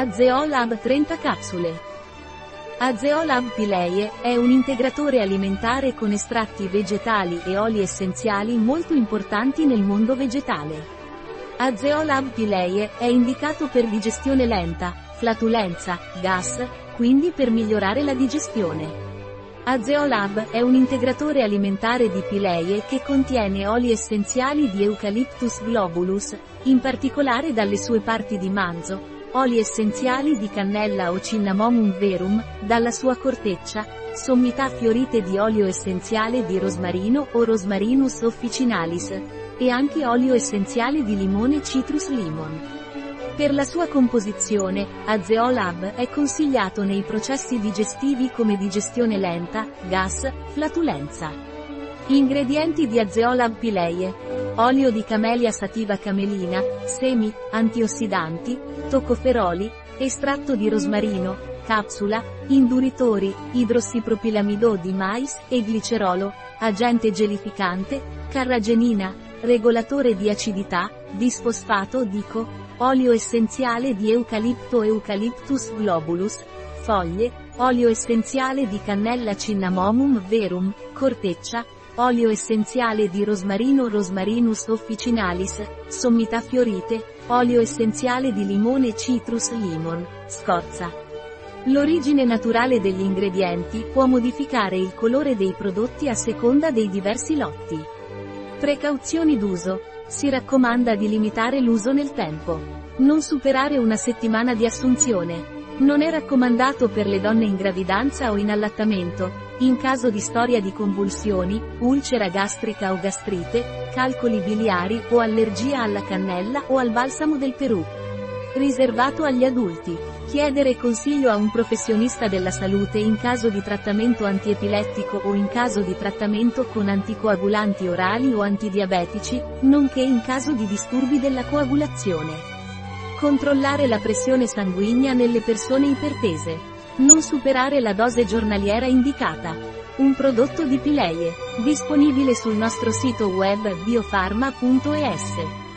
Azeolab 30 capsule. Azeolab Pileie è un integratore alimentare con estratti vegetali e oli essenziali molto importanti nel mondo vegetale. Azeolab Pileie è indicato per digestione lenta, flatulenza, gas, quindi per migliorare la digestione. Azeolab è un integratore alimentare di pileie che contiene oli essenziali di Eucalyptus globulus, in particolare dalle sue parti di manzo, oli essenziali di cannella o Cinnamomum verum, dalla sua corteccia, sommità fiorite di olio essenziale di rosmarino o Rosmarinus officinalis, e anche olio essenziale di limone Citrus limon. Per la sua composizione, Azeolab è consigliato nei processi digestivi come digestione lenta, gas, flatulenza. Ingredienti di Azeolab pileie. Olio di camelia sativa camelina, semi, antiossidanti, toccoferoli, estratto di rosmarino, capsula, induritori, idrossipropilamido di mais e glicerolo, agente gelificante, carragenina, regolatore di acidità, disfosfato dico, olio essenziale di eucalipto Eucalyptus globulus, foglie, olio essenziale di cannella Cinnamomum verum, corteccia, olio essenziale di rosmarino Rosmarinus officinalis, sommità fiorite, olio essenziale di limone Citrus limon, scorza. L'origine naturale degli ingredienti può modificare il colore dei prodotti a seconda dei diversi lotti. Precauzioni d'uso. Si raccomanda di limitare l'uso nel tempo. Non superare una settimana di assunzione. Non è raccomandato per le donne in gravidanza o in allattamento, in caso di storia di convulsioni, ulcera gastrica o gastrite, calcoli biliari o allergia alla cannella o al balsamo del Perù. Riservato agli adulti. Chiedere consiglio a un professionista della salute in caso di trattamento antiepilettico o in caso di trattamento con anticoagulanti orali o antidiabetici, nonché in caso di disturbi della coagulazione. Controllare la pressione sanguigna nelle persone ipertese. Non superare la dose giornaliera indicata. Un prodotto di Pileie, disponibile sul nostro sito web biofarma.es.